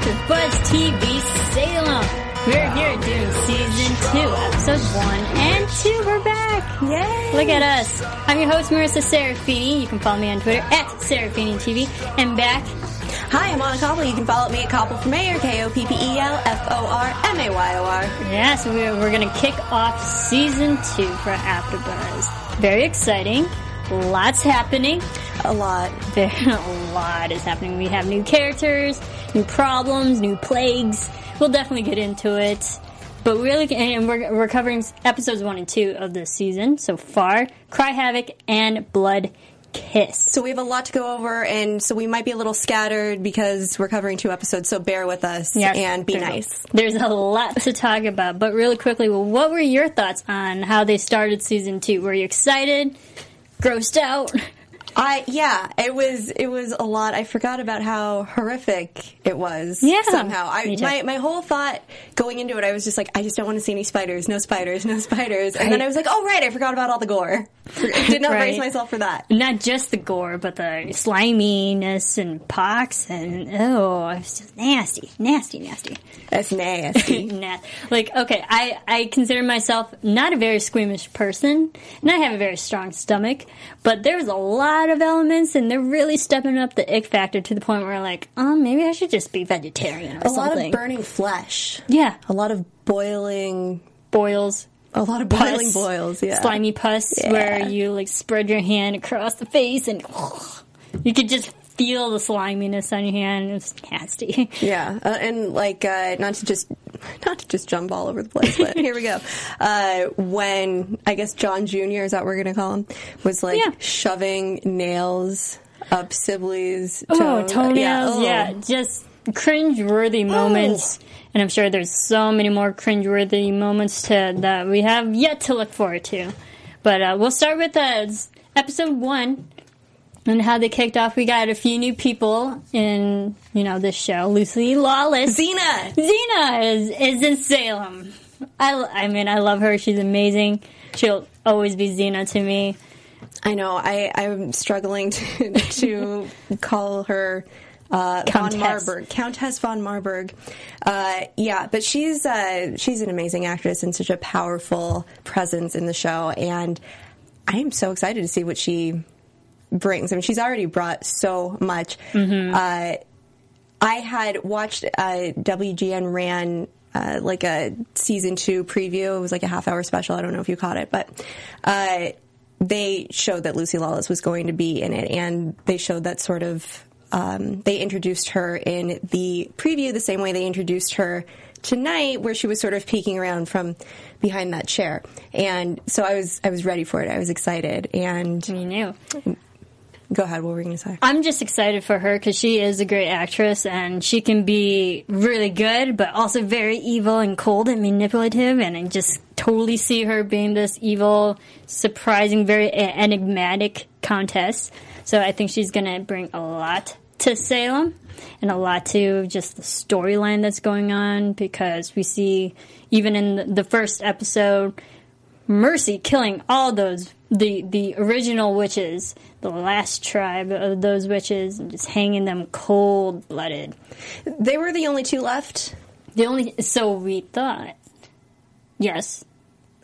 AfterBuzz TV Salem. We're here doing season two, episode one and two. We're back. Yay! Look at us. I'm your host, Marissa Serafini. You can follow me on Twitter at Serafini TV. And back, Hi, I'm Anna Koppel. You can follow me at Koppel for Mayor, K-O-P-P-E-L F-O-R-M-A-Y-O-R. yeah, so we're, we're going to kick off season two for AfterBuzz. Very exciting. Lots happening. A lot. There, a lot is happening. We have new characters, new problems, new plagues. We'll definitely get into it. But we're really, and we're, we're covering episodes one and two of this season so far. Cry Havoc and Blood Kiss. So we have a lot to go over, and so we might be a little scattered because we're covering two episodes, so bear with us Yes, and be there's a- nice. there's a lot to talk about, but really quickly, well, what were your thoughts on how they started season two? Were you excited? Grossed out? I yeah, it was it was a lot. I forgot about how horrific it was. Yeah, somehow. I my my whole thought going into it, I was just like, I just don't want to see any spiders, no spiders, no spiders. And then I was like, oh right, I forgot about all the gore. I did not brace myself for that. Not just the gore, but the sliminess and pox and oh, it's just nasty, nasty, nasty. That's nasty. Nah. Like, okay, I, I consider myself not a very squeamish person, and I have a very strong stomach, but there's a lot of elements, and they're really stepping up the ick factor to the point where, like, oh, maybe I should just be vegetarian or a lot of burning flesh. yeah, A lot of boiling. boils, A lot of boiling pus, boils. Yeah. slimy pus, Yeah. where you like spread your hand across the face, and you could just feel the sliminess on your hand. It's nasty. Yeah, uh, and like uh, not to just not to just jump all over the place, but here we go. Uh, when I guess John Jr. is that what we're gonna call him was like Yeah. shoving nails up Sibley's Oh, toe- toenails, oh. yeah, just cringe-worthy moments. And I'm sure there's so many more cringe-worthy moments to, that we have yet to look forward to. But uh, we'll start with uh, episode one and how they kicked off. We got a few new people in, you know, this show. Lucy Lawless. Xena. Xena is, is in Salem. I, I mean, I love her. She's amazing. She'll always be Xena to me. I know. I I'm struggling to to call her. Uh, von Countess. Marburg, Countess von Marburg, uh, yeah, but she's uh, she's an amazing actress and such a powerful presence in the show, and I am so excited to see what she brings. I mean, she's already brought so much. Uh, I had watched uh, WGN ran uh, like a season two preview. It was like a half hour special. I don't know if you caught it, but uh, they showed that Lucy Lawless was going to be in it, and they showed that sort of. Um, they introduced her in the preview the same way they introduced her tonight, where she was sort of peeking around from behind that chair, and so I was I was ready for it. I was excited, and You knew. Go ahead. What were you going to say? I'm just excited for her because she is a great actress and she can be really good, but also very evil and cold and manipulative. And I just totally see her being this evil, surprising, very enigmatic countess. So I think she's going to bring a lot to Salem and a lot to just the storyline that's going on because we see even in the first episode Mercy killing all those the the original witches, the last tribe of those witches, and just hanging them cold blooded. They were the only two left. The only so we thought, yes,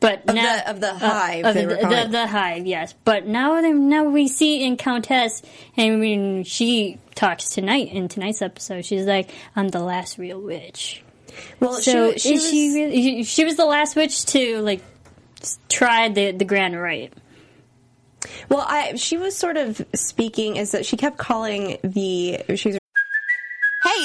but Of now the- of the hive, of they the, were the, the hive, yes. But now they, now we see in Countess, and I mean she talks tonight in tonight's episode. She's like, "I'm the last real witch." Well, So she, she is was, she really? She was the last witch to like try the the grand rite. Well, I, she was sort of speaking is that she kept calling the she was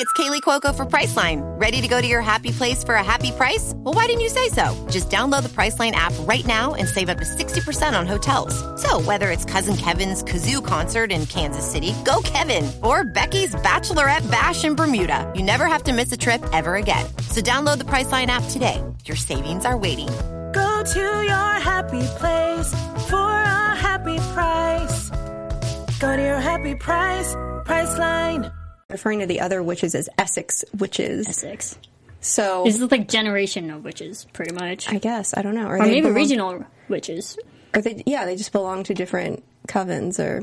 it's Kaley Cuoco for Priceline. Ready to go to your happy place for a happy price? Well, why didn't you say so? Just download the Priceline app right now and save up to 60% on hotels. So, whether it's Cousin Kevin's Kazoo concert in Kansas City, go Kevin, or Becky's Bachelorette Bash in Bermuda, you never have to miss a trip ever again. So, download the Priceline app today. Your savings are waiting. Go to your happy place for a happy price. Go to your happy price, Priceline. referring to the other witches as Essex witches. Essex. So This is like generation of witches, pretty much. I guess I don't know, or, or they maybe belong- regional witches. or they yeah they just belong to different covens or.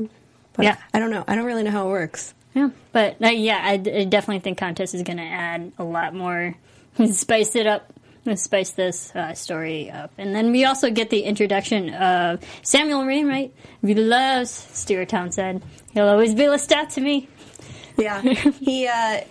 But Yeah. I don't know. I don't really know how it works. Yeah, but uh, yeah, I, I definitely think Countess is going to add a lot more, spice it up, spice this uh, story up, and then we also get the introduction of Samuel Wainwright. We loves Stuart Townsend. He'll always be a Lestat to me. Yeah, he. uh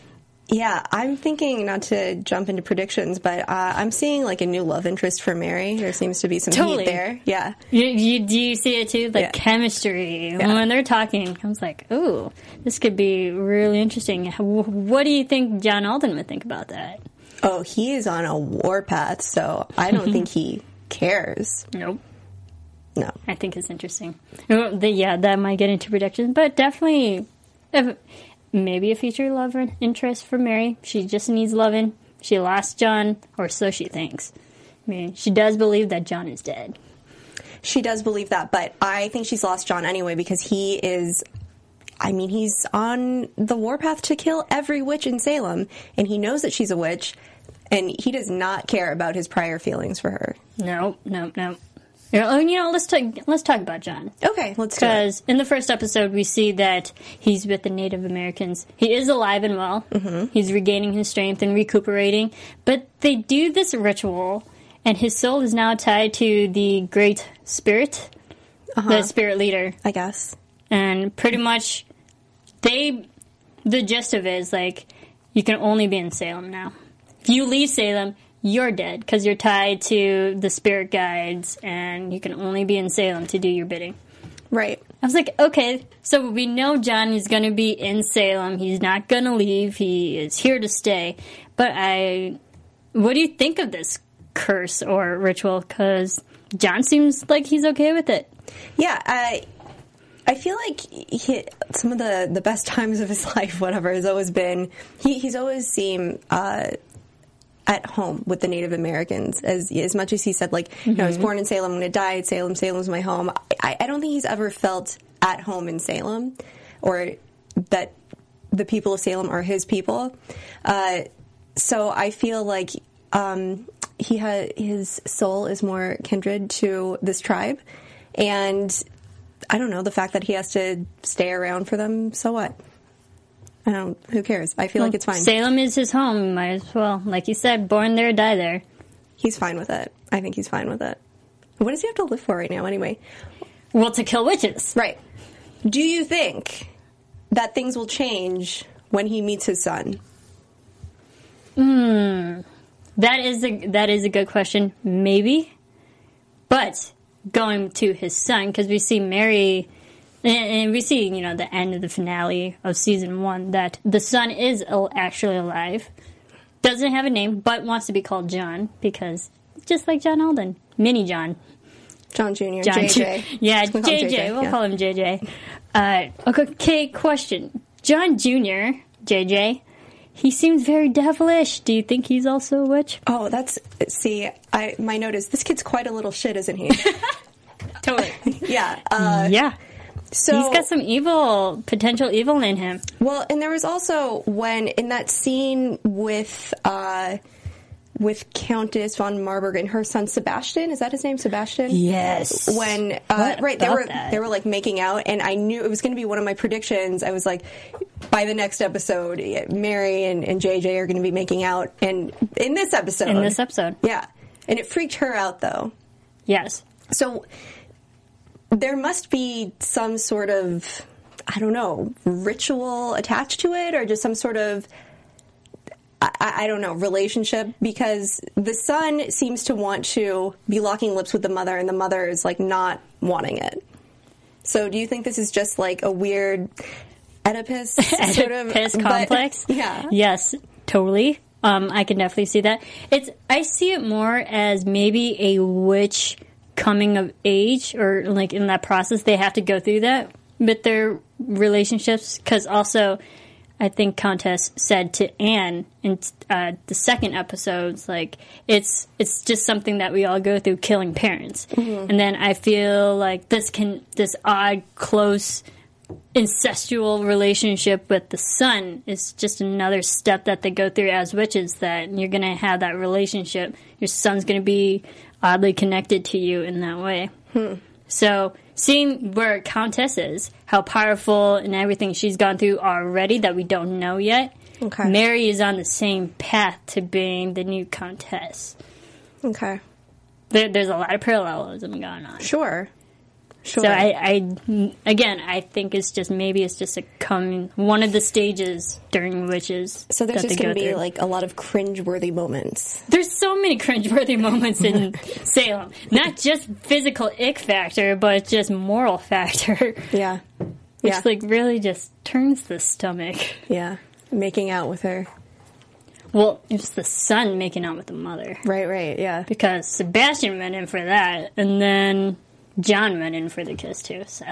Yeah, I'm thinking not to jump into predictions, but uh, I'm seeing like a new love interest for Mary. There seems to be some Totally. heat there. Yeah, You, you, do you see it too? The Yeah. chemistry when they're talking. I was like, ooh, this could be really interesting. What do you think John Alden would think about that? Oh, he is on a warpath, so I don't think he cares. Nope. No. I think it's interesting. The- Yeah, that might get into predictions, but definitely uh, maybe a future love interest for Mary. She just needs loving. She lost John, or so she thinks. I mean, she does believe that John is dead. She does believe that, but I think she's lost John anyway because he is. I mean, he's on the warpath to kill every witch in Salem, and he knows that she's a witch, and he does not care about his prior feelings for her. No, no, no. Yeah, Oh, you know, let's talk. Let's talk about John. Okay, let's. Because in the first episode, we see that he's with the Native Americans. He is alive and well. Mm-hmm. He's regaining his strength and recuperating. But they do this ritual, and his soul is now tied to the Great Spirit, the Spirit Leader. I guess. And pretty much, they. The gist of it is like, you can only be in Salem now. If you leave Salem, you're dead because you're tied to the spirit guides, and you can only be in Salem to do your bidding. Right. I was like, okay, so we know John is going to be in Salem. He's not going to leave. He is here to stay. But I, what do you think of this curse or ritual? Because John seems like he's okay with it. Yeah, I I feel like he, some of the the best times of his life, whatever, has always been he, he's always seemed uh, at home with the Native Americans. As as much as he said, like, you know, I was born in Salem, when I died, Salem, Salem's my home. I, I don't think he's ever felt at home in Salem, or that the people of Salem are his people. Uh, so I feel like um, he ha- his soul is more kindred to this tribe, and I don't know the fact that he has to stay around for them. So what? I don't. Who cares? I feel like it's fine. Salem is his home. Might as well, like you said, born there, die there. He's fine with it. I think he's fine with it. What does he have to live for right now, anyway? Well, to kill witches. Right. Do you think that things will change when he meets his son? Hmm. That is a that is a good question. Maybe, but going to his son because we see Mary, and, we see you know the end of the finale of season one that the son is actually alive. Doesn't have a name, but wants to be called John because just like John Alden, Mini John. John Jr. John JJ. Yeah, Just gonna call him JJ. We'll yeah. call him JJ. Uh, okay, question. John Jr. JJ. He seems very devilish. Do you think he's also a witch? Oh, that's see. I my note is this kid's quite a little shit, isn't he? Totally. yeah. Uh, yeah. so He's got some evil, potential evil in him. Well, and there was also when in that scene with uh, with Countess von Marburg and her son Sebastian. Is that his name, Sebastian? Yes. When uh, right they were that? they were like making out, and I knew it was going to be one of my predictions. I was like, by the next episode, eh, Mary and, and JJ are going to be making out, and in this episode, In this episode. yeah, and it freaked her out though. Yes. So there must be some sort of I don't know ritual attached to it, or just some sort of I, I don't know relationship because the son seems to want to be locking lips with the mother, and the mother is like not wanting it. So do you think this is just like a weird? Oedipus sort of Oedipus but- complex. yeah. Yes, totally. Um, I can definitely see that. It's I see it more as maybe a witch coming of age, or like in that process, they have to go through that with their relationships. Because also, I think Countess said to Anne in uh, the second episode, like it's it's just something that we all go through, killing parents. And then I feel like this can this odd close incestual relationship with the son is just another step that they go through as witches that you're going to have that relationship your son's going to be oddly connected to you in that way hmm. so seeing where countess is how powerful and everything she's gone through already that we don't know yet Okay. mary is on the same path to being the new countess Okay. there, there's a lot of parallelism going on Sure. Sure. so I, I, again, I think it's just maybe it's just a coming one of the stages during witches. So there's just going to be through. like a lot of cringe-worthy moments. there's so many cringeworthy moments in Salem. Not just physical ick factor, but just moral factor, Yeah. which Yeah. like really just turns the stomach. yeah. Making out with her. Well, it's the son making out with the mother Right. Right. Yeah. because Sebastian went in for that, and then John went in for the kiss too. So,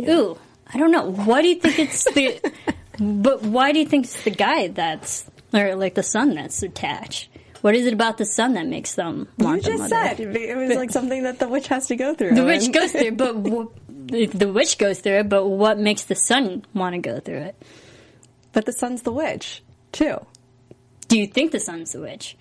ooh, I don't know. Why do you think it's the? but why do you think it's the guy that's or like the son that's attached? What is it about the son that makes them You want the just mother? said it was like something that the witch has to go through. The witch goes through, but wh- the witch goes through it. But what makes the son want to go through it? but the son's the witch too. Do you think the son's the witch?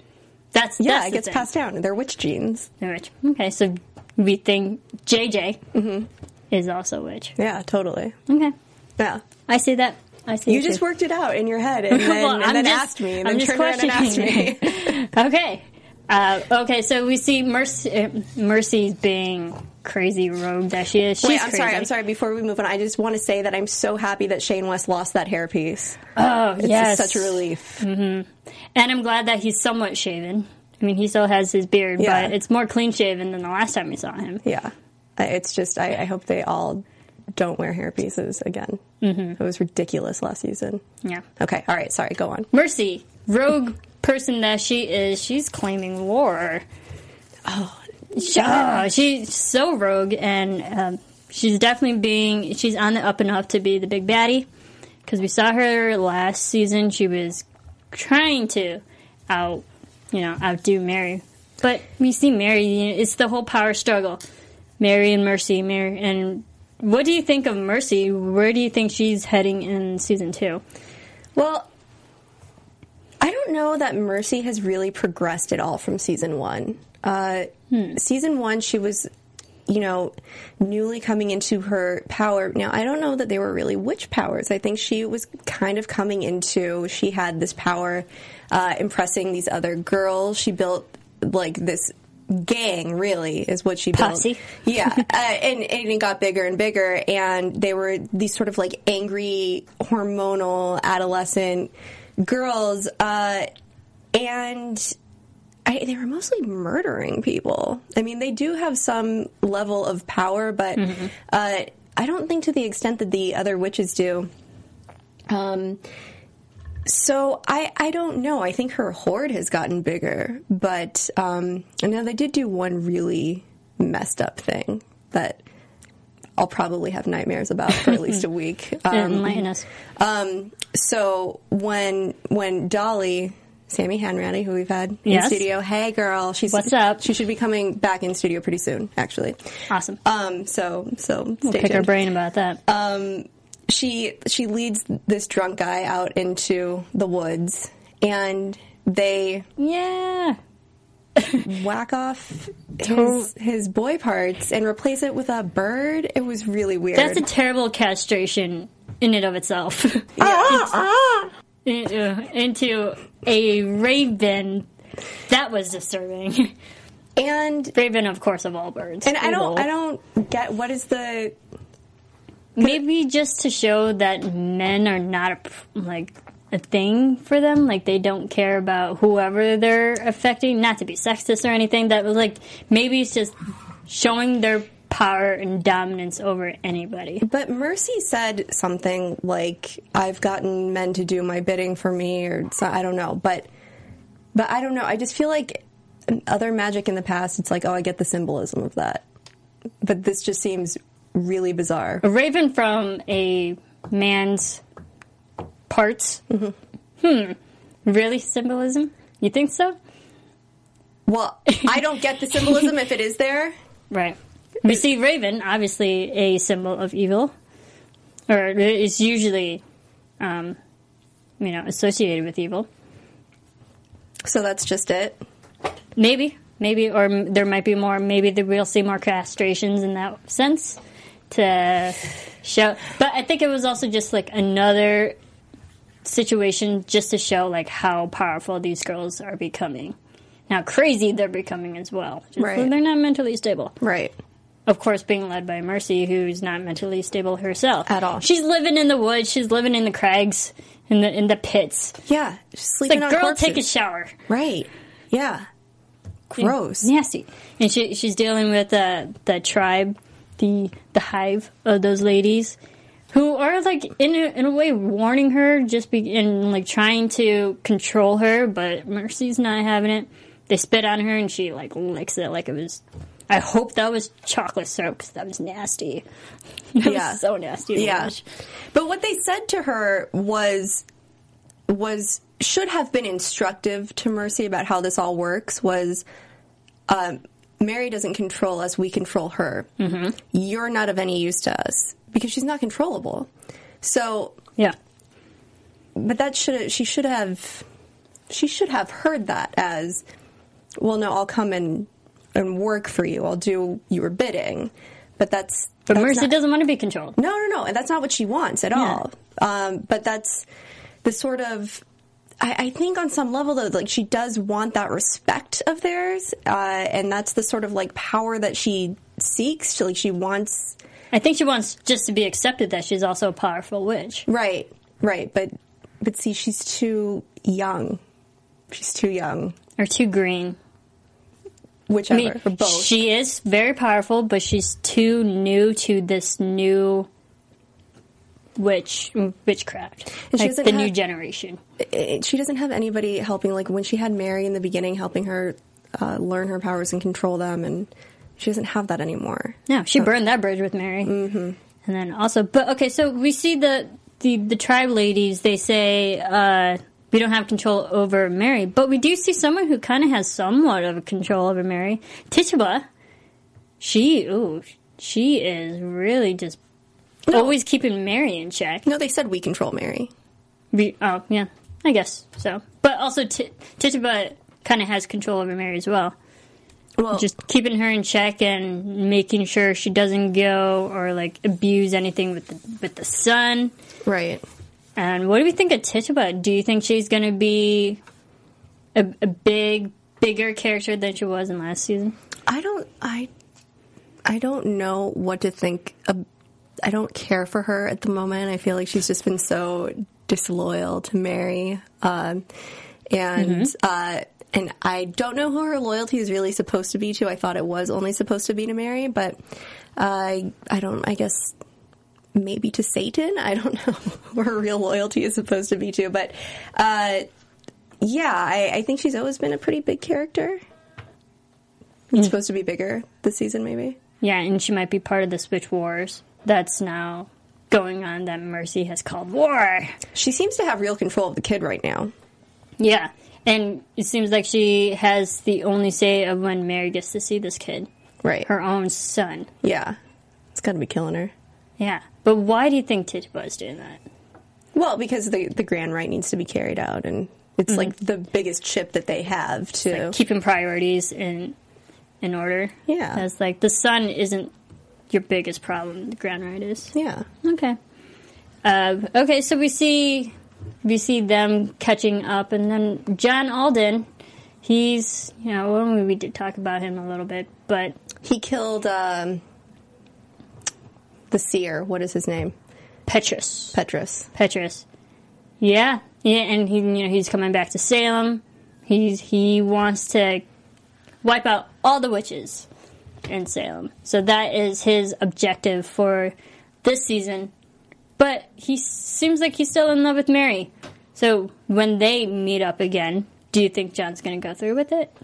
That's Yeah, that's it gets thing. passed down. They're witch genes. The witch. Okay, so we think JJ Mm-hmm. is also witch. Yeah, totally. Okay, Yeah. I see that. I see. That. You just too. worked it out in your head and then, Well, and then just- asked me and I'm then just turned around and asked me. okay. Uh, okay, so we see Mercy, uh, Mercy's being crazy rogue that she is. She's Wait, I'm sorry. I'm sorry. Before we move on, I just want to say that I'm so happy that Shane West lost that hairpiece. Oh, It's yes. such a relief. And I'm glad that he's somewhat shaven. I mean, he still has his beard, Yeah. but it's more clean shaven than the last time we saw him. Yeah, it's just I, I hope they all don't wear hairpieces again. Mm-hmm. It was ridiculous last season. Yeah. Okay, all right. Sorry. Go on. Mercy, rogue person that she is, she's claiming war. Oh, She- oh, she's so rogue, and um, she's definitely being. She's on the up and up to be the big baddie. Because we saw her last season, she was trying to out, you know, outdo Mary. But we see Mary. You know, it's the whole power struggle. Mary and Mercy, Mary, and what do you think of Mercy? Where do you think she's heading in season two? Well, I don't know that Mercy has really progressed at all from season one. Uh, Season one, she was, you know, newly coming into her power. Now, I don't know that they were really witch powers. I think she was kind of coming into, she had this power, uh, impressing these other girls. She built, like, this gang, really, is what she Posse. built. Yeah, uh, and, and it got bigger and bigger, and they were these sort of like angry, hormonal, adolescent girls, uh, and I, they were mostly murdering people. I mean, they do have some level of power, but uh, I don't think to the extent that the other witches do. Um, so I, I don't know. I think her horde has gotten bigger, but um, I know they did do one really messed up thing that I'll probably have nightmares about for at least a week. Um, Enlighten us. um, so when when Dolly, Sammy Hanratty, who we've had in Yes. studio, hey girl, she's What's up? She should be coming back in studio pretty soon, actually. Awesome. Um, so so We'll pick her brain about that. She she leads this drunk guy out into the woods, and they yeah. whack off his his boy parts and replace it with a bird. It was really weird. That's a terrible castration in and of itself. Ah, ah, ah. In- uh, into a raven. That was disturbing. and raven, of course, of all birds. and I don't I don't get what is the Maybe just to show that men are not a, like a thing for them. Like they don't care about whoever they're affecting. Not to be sexist or anything. That was like maybe it's just showing their power and dominance over anybody. But Mercy said something like, "I've gotten men to do my bidding for me," or so, I don't know. But but I don't know. I just feel like other magic in the past, it's like, oh, I get the symbolism of that. But this just seems really bizarre. A raven from a man's parts. Hmm. Really symbolism? You think so? Well, I don't get the symbolism if it is there. Right. We see raven, obviously a symbol of evil, or it's usually, um, you know, associated with evil. So that's just it. Maybe, maybe, or there might be more. Maybe we'll see more castrations in that sense to show. But I think it was also just like another situation just to show like how powerful these girls are becoming. Now, crazy they're becoming as well. Just Right. They're not mentally stable. Right. Of course, being led by Mercy, who's not mentally stable herself At all. She's living in the woods. She's living in the crags, in the in the pits. Yeah. Just It's like, on girl, corpses. take a shower. Right. Yeah. Gross. nasty. And she she's dealing with uh, the tribe, the the hive of those ladies, who are like in a, in a way warning her, just be and like trying to control her, but Mercy's not having it. They spit on her and she like licks it like it was. I hope that was chocolate syrup because that was nasty. That Yeah. was so nasty. Yeah. watch. But what they said to her was was should have been instructive to Mercy about how this all works was um, Mary doesn't control us, we control her. Mm-hmm. You're not of any use to us because she's not controllable. So, Yeah. but that should she should have she should have heard that as well. No, I'll come and and work for you. I'll do your bidding. But that's But that's Mercy not- doesn't want to be controlled. no, no, no, and that's not what she wants at all. Um, but that's the sort of. I, I think on some level though, like she does want that respect of theirs, uh, and that's the sort of like power that she seeks. She, like she wants, I think she wants just to be accepted that she's also a powerful witch. right, right, but but see, she's too young. She's too young. Or too green. Whichever, I mean, both. she is very powerful, but she's too new to this new witch witchcraft, And she like the doesn't new generation. she doesn't have anybody helping. Like when she had Mary in the beginning, helping her uh, learn her powers and control them, and she doesn't have that anymore. No, she burned that bridge with Mary, mm-hmm. and then also, but okay, so we see the the the tribe ladies. They say uh, we don't have control over Mary, but we do see someone who kind of has somewhat of a control over Mary. Tituba, she ooh, she is really just always keeping Mary in check. No, they said we control Mary. Be, oh, yeah, I guess so. But also, T- Tituba kind of has control over Mary as well. Well, Just keeping her in check and making sure she doesn't go or like abuse anything with the with the son. right. And what do we think of Tituba? Do you think she's going to be a, a big, bigger character than she was in last season? I don't. I. I don't know what to think. Of, I don't care for her at the moment. I feel like she's just been so disloyal to Mary, um, and uh, and I don't know who her loyalty is really supposed to be to. I thought it was only supposed to be to Mary, but I I don't. I guess maybe to Satan. I don't know who her real loyalty is supposed to be to, but uh, yeah, I, I think she's always been a pretty big character. It's supposed to be bigger this season, maybe. Yeah, and she might be part of the Switch Wars that's now going on that Mercy has called war. She seems to have real control of the kid right now. Yeah, and it seems like she has the only say of when Mary gets to see this kid, Right. her own son. Yeah. It's got to be killing her. Yeah, but why do you think Tituba is doing that? Well, because the the grand rite needs to be carried out, and it's mm-hmm. like the biggest chip that they have to. Keeping priorities in in order. Yeah. That's like the son isn't your biggest problem. The grand rite is. yeah. Okay. Uh, okay, so we see we see them catching up, and then John Alden. He's you know well, we did talk about him a little bit, but He killed um, the seer. What is his name? Petrus. Petrus. Petrus. Yeah, yeah, and he, you know, he's coming back to Salem. He's he wants to wipe out all the witches in Salem. So that is his objective for this season. But he seems like he's still in love with Mary. So when they meet up again, do you think John's going to go through with it?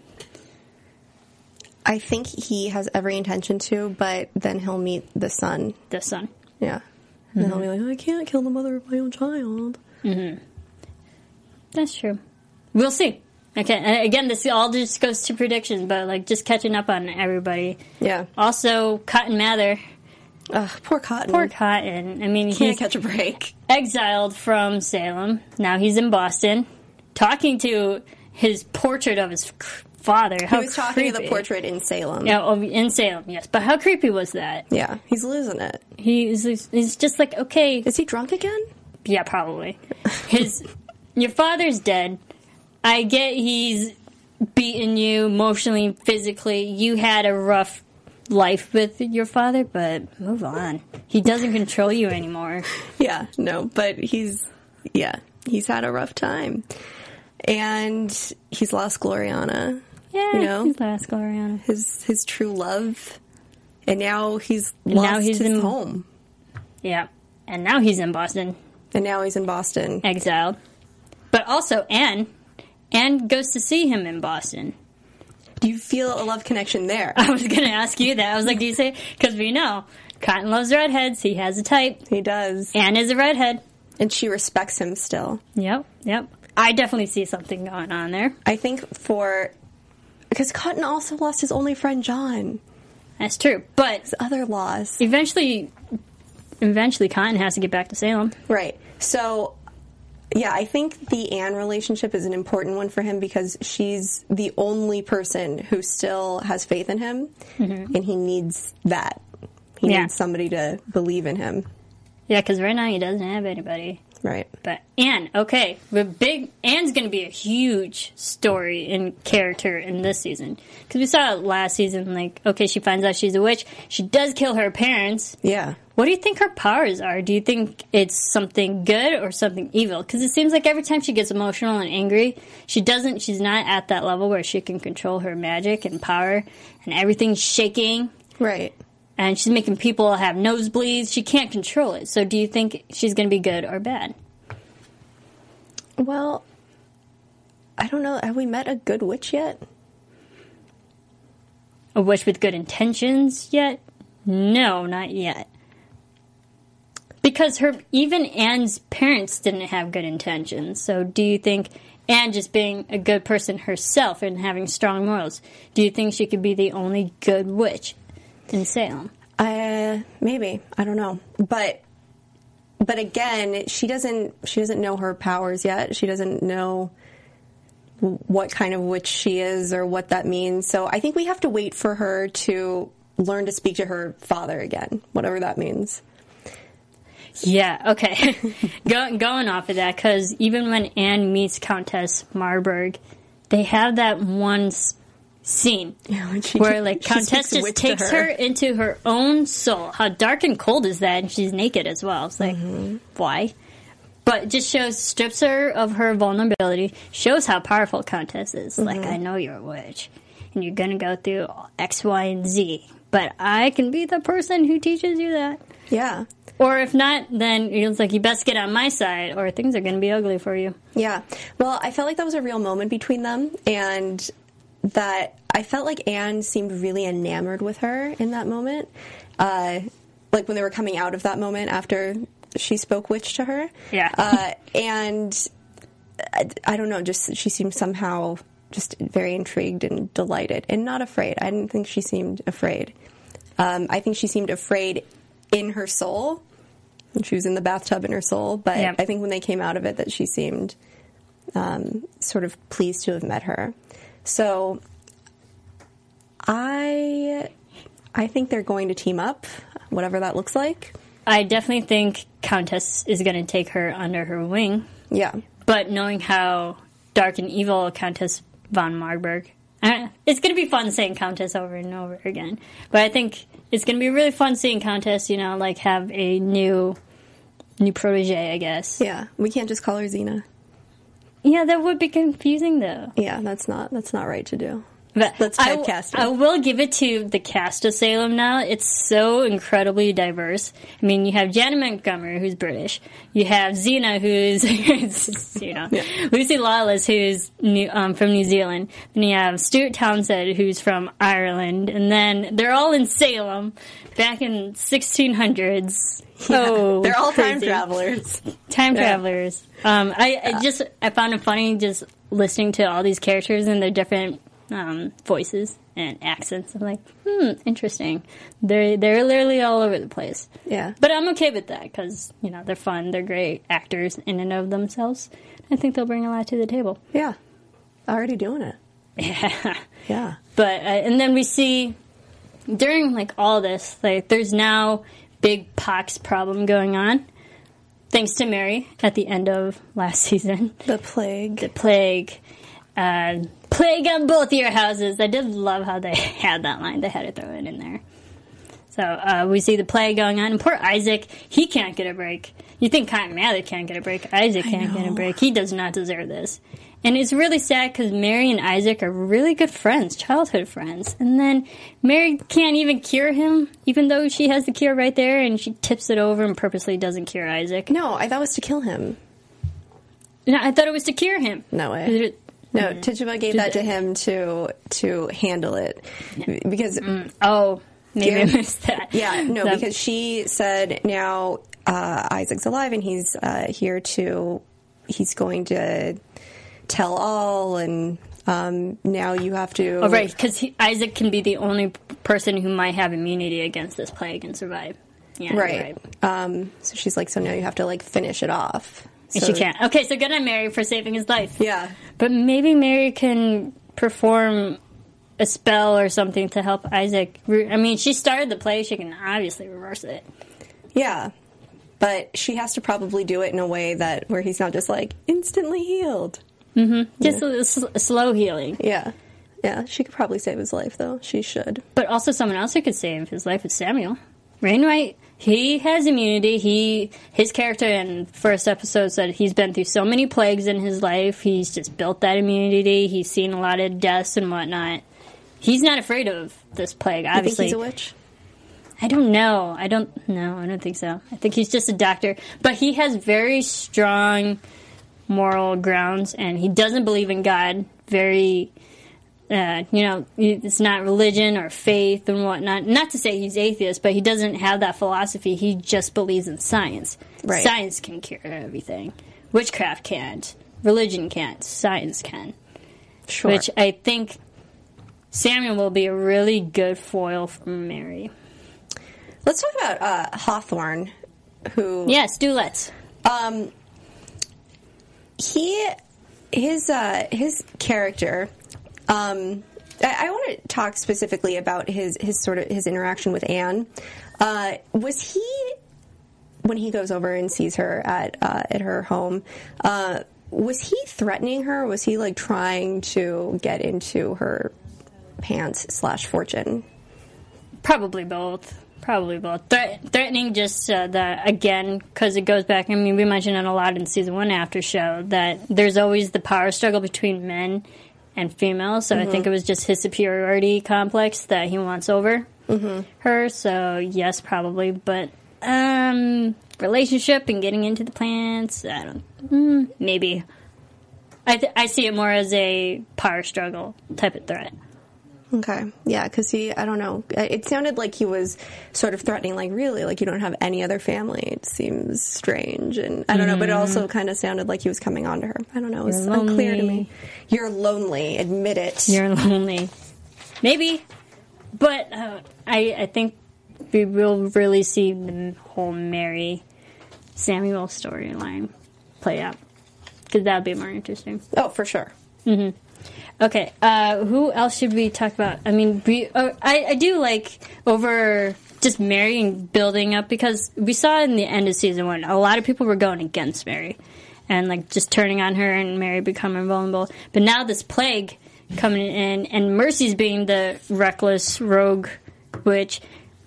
I think he has every intention to, but then he'll meet the son. The son. Yeah. And then he'll be like, I can't kill the mother of my own child. Mm-hmm. That's true. We'll see. Okay, and again, this all just goes to predictions, but like just catching up on everybody. Yeah. Also, Cotton Mather, Ugh, poor Cotton. poor Cotton. I mean, he Can't catch a break. exiled from Salem. Now he's in Boston, talking to his portrait of his father. He How was talking to the portrait in Salem. Yeah, in Salem, yes. But how creepy was that? Yeah, he's losing it. He's he's just like okay, Is he drunk again? Yeah, probably. His your father's dead. I get he's beaten you emotionally, physically. You had a rough life with your father, but move on. He doesn't control you anymore. Yeah, no, but he's yeah, he's had a rough time, and he's lost Gloriana, Yeah, You know? he's lost Gloriana. his his true love, and now he's And lost now he's his in- home, Yeah, and now he's in Boston, and now he's in Boston. exiled. But also Anne, Anne goes to see him in Boston. Do you feel a love connection there? I was going to ask you that. I was like, do you say? Because we know Cotton loves redheads. He has a type. He does, Anne is a redhead. and she respects him still. Yep, yep. I definitely see something going on there. I think for because Cotton also lost his only friend John. That's true. But His other loss, eventually, eventually, Cotton has to get back to Salem. right? So. Yeah, I think the Anne relationship is an important one for him because she's the only person who still has faith in him, mm-hmm. and he needs that. He Yeah. needs somebody to believe in him, Yeah, because right now he doesn't have anybody. Right? But Anne, okay, the big Anne's going to be a huge story and character in this season because we saw it last season. Like, okay, she finds out she's a witch. She does kill her parents. Yeah. What do you think her powers are? Do you think it's something good or something evil? Because it seems like every time she gets emotional and angry, she doesn't. She's not at that level where she can control her magic and power, and everything's shaking, Right. And she's making people have nosebleeds. She can't control it. So, do you think she's going to be good or bad? Well, I don't know. Have we met a good witch yet? A witch with good intentions yet? No, not yet. Because her even Anne's parents didn't have good intentions. So do you think Anne just being a good person herself and having strong morals, do you think she could be the only good witch in Salem? Uh, maybe I don't know, but but again, she doesn't she doesn't know her powers yet. She doesn't know what kind of witch she is or what that means. So I think we have to wait for her to learn to speak to her father again, whatever that means. Yeah, okay. Go, going off of that, because even when Anne meets Countess Marburg, they have that one scene where like Countess just takes her. her. into her own soul. How dark and cold is that? And she's naked as well. It's like, Mm-hmm. why? But it just shows, strips her of her vulnerability, shows how powerful Countess is. Like, Mm-hmm. I know you're a witch, and you're gonna go through X, Y, and Z. But I can be the person who teaches you that. Yeah. Or if not, then it's like you best get on my side, or things are going to be ugly for you. Yeah. Well, I felt like that was a real moment between them, and that I felt like Anne seemed really enamored with her in that moment. Uh, like when they were coming out of that moment after she spoke witch to her. Yeah. Uh, and I, I don't know, just she seemed somehow just very intrigued and delighted and not afraid. I didn't think she seemed afraid. Um, I think she seemed afraid in her soul. when She was in the bathtub in her soul, but Yeah. I think when they came out of it, that she seemed um, sort of pleased to have met her. So I, I think they're going to team up, whatever that looks like. I definitely think Countess is going to take her under her wing, Yeah, but knowing how dark and evil Countess von Marburg, uh, it's going to be fun saying Countess over and over again. But I think it's going to be really fun seeing Countess, you know, like have a new, new protege, I guess. yeah. We can't just call her Xena. Yeah, that would be confusing though. Yeah, that's not that's not right to do. But Let's I, typecast her. I will give it to the cast of Salem now. It's so incredibly diverse. I mean, you have Janet Montgomery, who's British. You have Xena, who's, you know, Lucy Lawless, who's new, um, from New Zealand. Then you have Stuart Townsend, who's from Ireland. And then they're all in Salem back in 1600s. oh, They're all time travelers. Time Yeah. travelers. Um, I, I just I found it funny just listening to all these characters and their different um, voices and accents. I'm like, hmm, interesting. They're they're literally all over the place. Yeah. But I'm okay with that because you know they're fun. They're great actors in and of themselves. I think they'll bring a lot to the table. Yeah. Already doing it. Yeah. Yeah. But uh, and then we see during like all this, like there's now big pox problem going on. Thanks to Mary at the end of last season, The plague. the plague, uh, plague on both your houses. I did love how they had that line. They had to throw it in there. So uh, we see the plague going on, and poor Isaac, he can't get a break. You think Cotton Mather can't get a break? Isaac can't get a break. He does not deserve this. And it's really sad because Mary and Isaac are really good friends, childhood friends. And then Mary can't even cure him, even though she has the cure right there, and she tips it over and purposely doesn't cure Isaac. No, I thought it was to kill him. No, I thought it was to cure him. No way. No, Tituba gave that to him to to handle it. Because Oh, maybe. I missed that. yeah no So- because she said now uh, Isaac's alive and he's uh, here to he's going to tell all and um, now you have to Oh, right, because Isaac can be the only person who might have immunity against this plague and survive. Yeah, you're right, Um, so she's like so now you have to like finish it off So- she can't. Okay, so good on Mary for saving his life. yeah But maybe Mary can perform a spell or something to help Isaac. re- I mean, she started the play. She can obviously reverse it. yeah but she has to probably do it in a way that where he's not just like instantly healed Mm-hmm. Just a, s- a slow healing. yeah yeah she could probably save his life though she should But also someone else who could save his life is Samuel. Wainwright, he has immunity. He his character in first episode said he's been through so many plagues in his life. He's just built that immunity. He's seen a lot of deaths and whatnot. He's not afraid of this plague. Obviously, he's a witch I don't know. I don't know. I don't think so. I think he's just a doctor. But he has very strong moral grounds and he doesn't believe in God. Very uh, you know, it's not religion or faith and whatnot. Not to say he's atheist, but he doesn't have that philosophy. He just believes in science. Right. Science can cure everything. Witchcraft can't. Religion can't. Science can. sure Which I think Samuel will be a really good foil for Mary. let's talk about uh, hawthorne who Yes, do let's. Um, he, his, uh, his character. Um, I, I want to talk specifically about his his sort of his interaction with Anne. Uh, was he when he goes over and sees her at uh, at her home? Uh, was he threatening her? Was he like trying to get into her pants slash fortune? Probably both. Probably both. Threat- threatening just uh, that again because it goes back. I mean, we mentioned it a lot in season one after show that there's always the power struggle between men and females. So I think it was just his superiority complex that he wants over her. So yes, probably, but um, relationship and getting into the plants. I don't. Mm, maybe. I th- I see it more as a power struggle type of threat. Okay. Yeah, because he, I don't know. It sounded like he was sort of threatening, like, really, like, you don't have any other family. It seems strange. And I don't know, but it also kind of sounded like he was coming on to her. I don't know. It was unclear to me. You're lonely. Admit it. You're lonely. Maybe. But uh, I, I think we will really see the whole Mary Samuel storyline play out. Because that would be more interesting. oh, for sure. Okay, uh, who else should we talk about? I mean, we, uh, I, I do like over just Mary and building up because we saw in the end of season one, a lot of people were going against Mary and like just turning on her and Mary becoming vulnerable. But now this plague coming in and Mercy's being the reckless rogue, which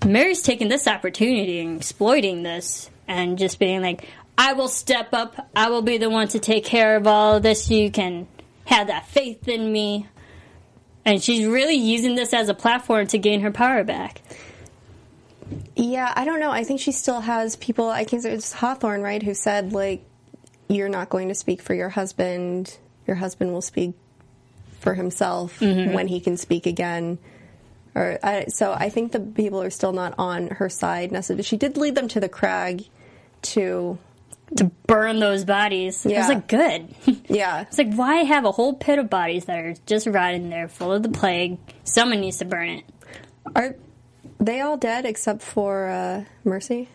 Mary's taking this opportunity and exploiting this and just being like, I will step up. I will be the one to take care of all of this. You can have that faith in me. and she's really using this as a platform to gain her power back. Yeah, I don't know. I think she still has people. I think it's Hawthorne, right, who said like, "You're not going to speak for your husband. Your husband will speak for himself mm-hmm. when he can speak again." Or I, so I think the people are still not on her side necessarily. She did lead them to the crag, to To burn those bodies. I was like, good. yeah, It's like, why have a whole pit of bodies that are just rotting there, full of the plague? Someone needs to burn it. Are they all dead except for uh, Mercy?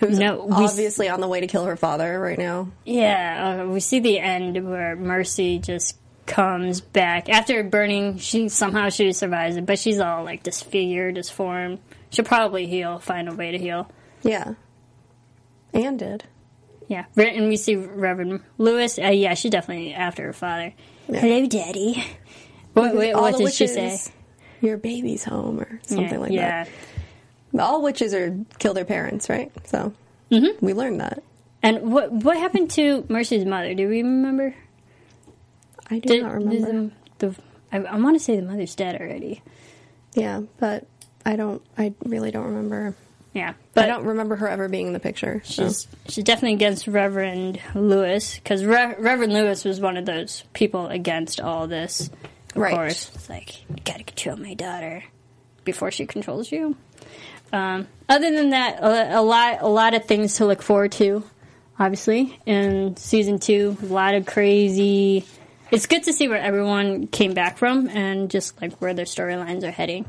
Who's No, we s- obviously on the way to kill her father right now. Yeah, uh, we see the end where Mercy just comes back after burning. She somehow she survives it, but she's all like disfigured, disformed. She'll probably heal, find a way to heal. Yeah. Anne did. Yeah, and we see Reverend Lewis. Uh, yeah, she's definitely after her father. Hello, Daddy. What, what, what did she say? Your baby's home or something yeah, like yeah. that. All witches are kill their parents, right? So Mm-hmm. we learned that. And what what happened to Mercy's mother? Do we remember? I do Did, not remember. the, the I, I want to say the mother's dead already. yeah, but I don't. I really don't remember. Yeah, But but I don't remember her ever being in the picture. so. She's she's definitely against Reverend Lewis because Re- Reverend Lewis was one of those people against all this. Of Right. course, it's like you got to control my daughter before she controls you. Um, other than that, a, a lot a lot of things to look forward to. Obviously, in season two, a lot of crazy. It's good to see where everyone came back from and just like where their storylines are heading.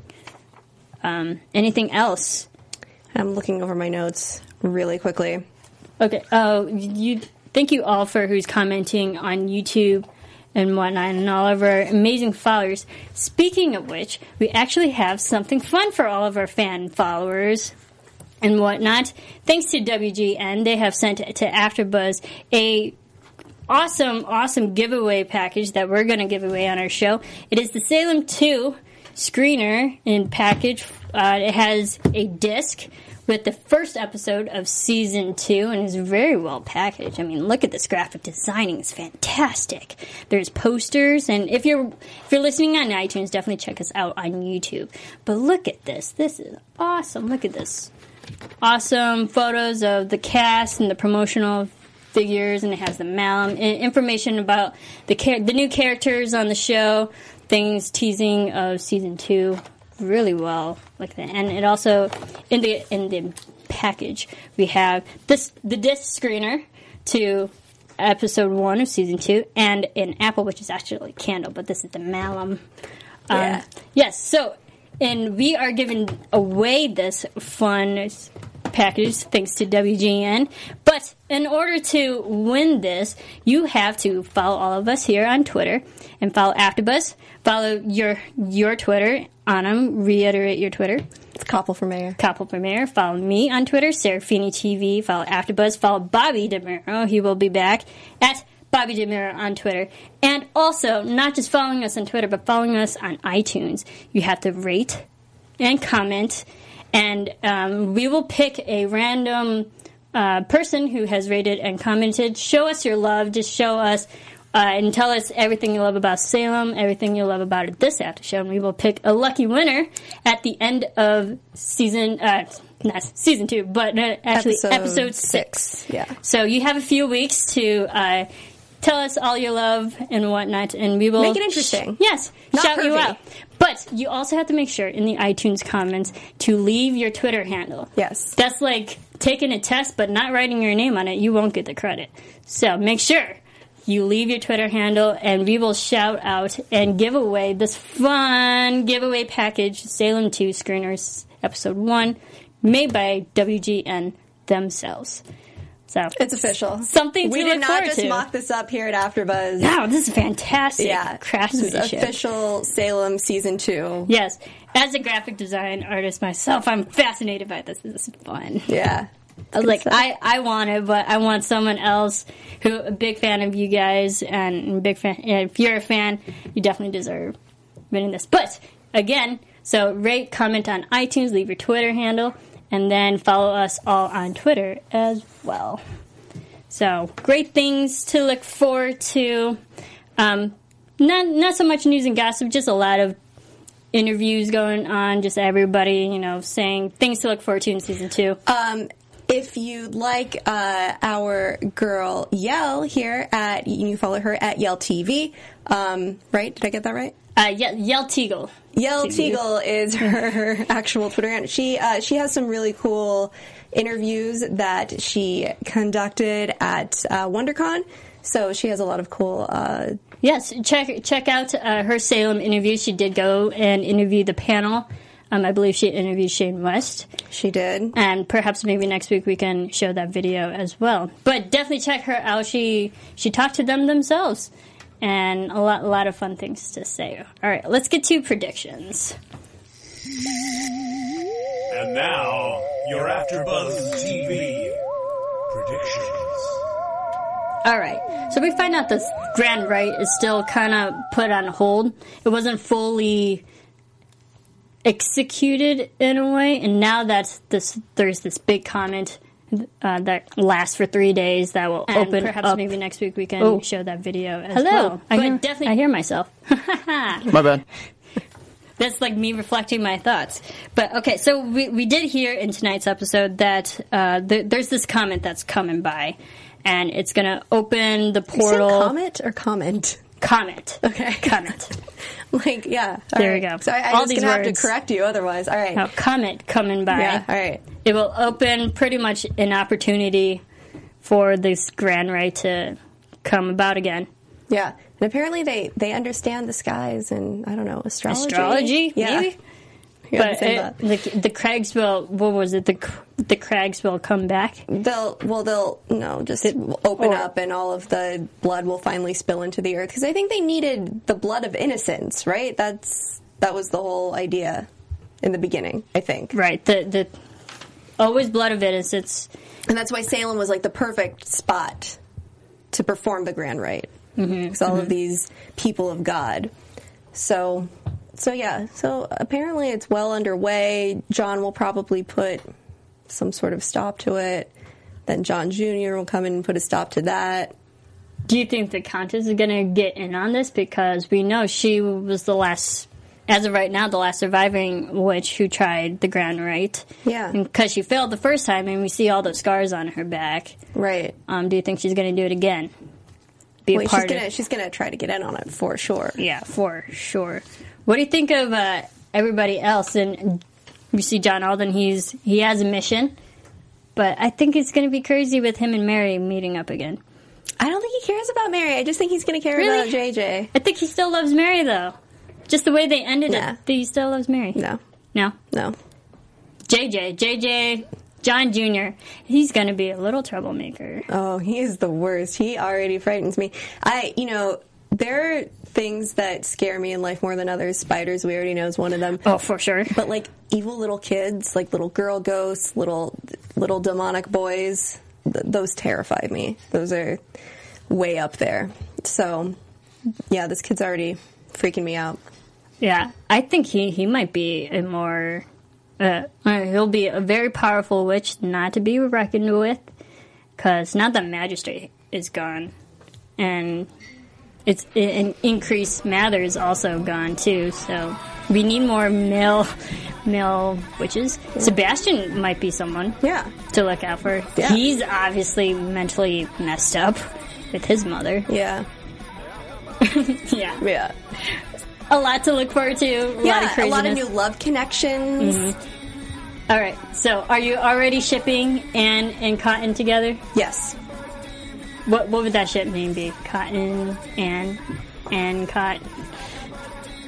Um, anything else? I'm looking over my notes really quickly. Okay. Oh, you. Thank you all for who's commenting on YouTube and whatnot, and all of our amazing followers. Speaking of which, we actually have something fun for all of our fan followers and whatnot. Thanks to WGN, they have sent to AfterBuzz a awesome, awesome giveaway package that we're going to give away on our show. It is the Salem 2 screener in package. Uh, it has a disc with the first episode of season two and is very well packaged. I mean, look at this graphic designing; it's fantastic. There's posters, and if you're if you're listening on iTunes, definitely check us out on YouTube. But look at this; this is awesome. Look at this awesome photos of the cast and the promotional figures, and it has the Malum information about the char- the new characters on the show, things teasing of season two, really well like that. And it also in the in the package we have this the disc screener to episode one of season two, and an apple, which is actually a candle, but this is the Malum. Um, Yeah. yes. So, and we are giving away this fun package thanks to WGN. But in order to win this, you have to follow all of us here on Twitter and follow AfterBuzz. Follow your your Twitter. Anam, reiterate your Twitter. It's Koppel for mayor. Koppel Premier. Follow me on Twitter, Serafini TV. Follow AfterBuzz. Follow Bobby DeMuro. He will be back at Bobby DeMuro on Twitter. And also, not just following us on Twitter, but following us on iTunes. You have to rate and comment, and um, we will pick a random uh, person who has rated and commented. Show us your love. Just show us. Uh, and tell us everything you love about Salem, everything you love about it this after show, and we will pick a lucky winner at the end of season, uh, not season two, but uh, actually Episode episode, six. six, yeah. So you have a few weeks to uh, tell us all your love and whatnot, and we will Make it interesting. sh- yes, Not shout you out. But you also have to make sure in the iTunes comments to leave your Twitter handle. Yes. That's like taking a test but not writing your name on it. You won't get the credit. So make sure you leave your Twitter handle and we will shout out and give away this fun giveaway package Salem 2 Screeners Episode 1 made by WGN themselves. So It's official. Something to we did not just to. mock this up here at AfterBuzz. Wow, this is fantastic. Yeah, this is Craftsmanship. official Salem season two. Yes. As a graphic design artist myself, I'm fascinated by this. This is fun. Yeah. I was like, stuff. I, I want it, but I want someone else who a big fan of you guys and big fan. yeah, If you're a fan, you definitely deserve winning this. But again, so rate, comment on iTunes, leave your Twitter handle, and then follow us all on Twitter as well. So great things to look forward to. Um, not not so much news and gossip, just a lot of interviews going on. Just everybody, you know, saying things to look forward to in season two. Um, if you like uh, our girl Yell here at, you follow her at Yell TV. Um, right? Did I get that right? Uh, Ye- Teagle. Yell Teagle is her actual Twitter account. She uh, she has some really cool interviews that she conducted at uh, WonderCon. So she has a lot of cool. Uh, Yes, check check out uh, her Salem interview. She did go and interview the panel. Um, I believe she interviewed Shane West, she did. and perhaps maybe next week we can show that video as well. But definitely check her out. She she talked to them themselves, and a lot a lot of fun things to say. All right, let's get to predictions. And now, your AfterBuzz TV predictions. All right. So we find out this grand rite is still kind of put on hold. It wasn't fully executed in a way, and now that's this. There's this big comment uh, that lasts for three days that will And open. perhaps up. maybe next week we can Oh. show that video as Hello. well. I but hear- definitely, I hear myself. My bad. That's like me reflecting my thoughts. But okay, so we, we did hear in tonight's episode that uh, th- there's this comment that's coming by, and it's going to open the You say portal. comment or comment? Comment. Okay. Comment. Like yeah. There we right. go. So I, I All was gonna have to correct you otherwise. All right. Now, comment coming by. Yeah. All right. It will open pretty much an opportunity for this grand rite to come about again. Yeah. And apparently they they understand the skies and I don't know astrology. Astrology, Yeah. maybe. But it, the the will. What was it? The the Craigs will come back. They'll well they'll no just open or- up and all of the blood will finally spill into the earth because I think they needed the blood of innocence, right? That's that was the whole idea in the beginning. I think. Right. The the always blood of innocence. And that's why Salem was like the perfect spot to perform the grand rite. Mm-hmm, because all of mm-hmm. these people of God. So, so yeah. So apparently it's well underway. John will probably put some sort of stop to it. Then John Jr. will come in and put a stop to that. Do you think the Countess is going to get in on this? Because we know she was the last, as of right now, the last surviving witch who tried the grand rite. Yeah. Because she failed the first time, and we see all those scars on her back. Right. Um, do you think she's going to do it again? Be a Well, she's part gonna of she's gonna try to get in on it for sure. Yeah, for sure. What do you think of uh, everybody else? And you see John Alden, he's he has a mission, but I think it's going to be crazy with him and Mary meeting up again. I don't think he cares about Mary. I just think he's gonna care Really? about JJ. I think he still loves Mary though. Just the way they ended Nah. it, he still loves Mary. No. No. No. JJ, JJ, John Jr. He's going to be a little troublemaker. Oh, he is the worst. He already frightens me. I, you know, there things that scare me in life more than others. Spiders, we already know, is one of them. Oh, for sure. But like evil little kids, like little girl ghosts, little little demonic boys, th- those terrify me. Those are way up there. So, yeah, this kid's already freaking me out. Yeah, I think he, he might be a more. Uh, uh, he'll be a very powerful witch, not to be reckoned with, because now the magistrate is gone, and it's an Increase Mather is also gone too. So we need more male male witches. Sebastian might be someone Yeah. to look out for. Yeah. He's obviously mentally messed up with his mother. Yeah. yeah, Yeah. a lot to look forward to. A lot of Yeah, a lot of new love connections. Mm-hmm. All right. So, are you already shipping Anne and Cotton together? Yes. What What would that ship name be? Cotton, Anne, and Cot.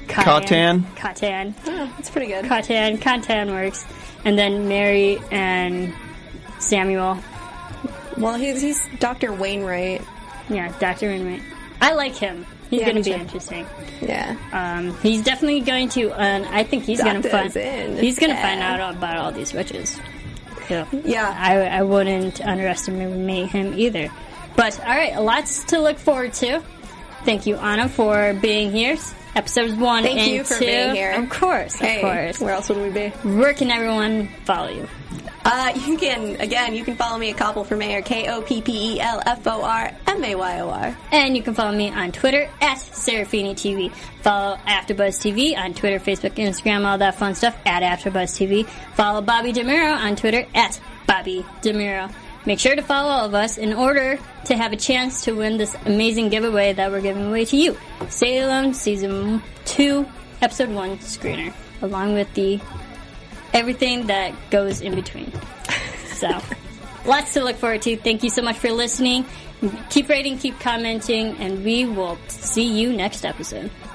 Cottan. Cottan. Oh, that's pretty good. Cottan. Cottan works. And then Mary and Samuel. Well, he's, he's Dr. Wainwright. Yeah, Dr. Wainwright. I like him. He's Yeah, going to be too. interesting. Yeah. Um, he's definitely going to, and I think he's going to Doctor's find. in. He's going to Yeah. find out about all these witches. So, Yeah. I, I wouldn't underestimate him either. But all right, lots to look forward to. Thank you, Anna, for being here. Episodes one Thank and you for two. being here. Of course, Hey, of course. where else would we be? Where can everyone follow you? Uh, you can, again, you can follow me at Koppel for Mayor, K-O-P-P-E-L-F-O-R-M-A-Y-O-R. And you can follow me on Twitter at Serafini TV. Follow AfterBuzz TV on Twitter, Facebook, Instagram, all that fun stuff at AfterBuzz TV. Follow Bobby DeMuro on Twitter at Bobby DeMuro. Make sure to follow all of us in order to have a chance to win this amazing giveaway that we're giving away to you. Salem Season 2, Episode 1 screener, along with the everything that goes in between. So, lots to look forward to. Thank you so much for listening. Keep rating, keep commenting, and we will see you next episode.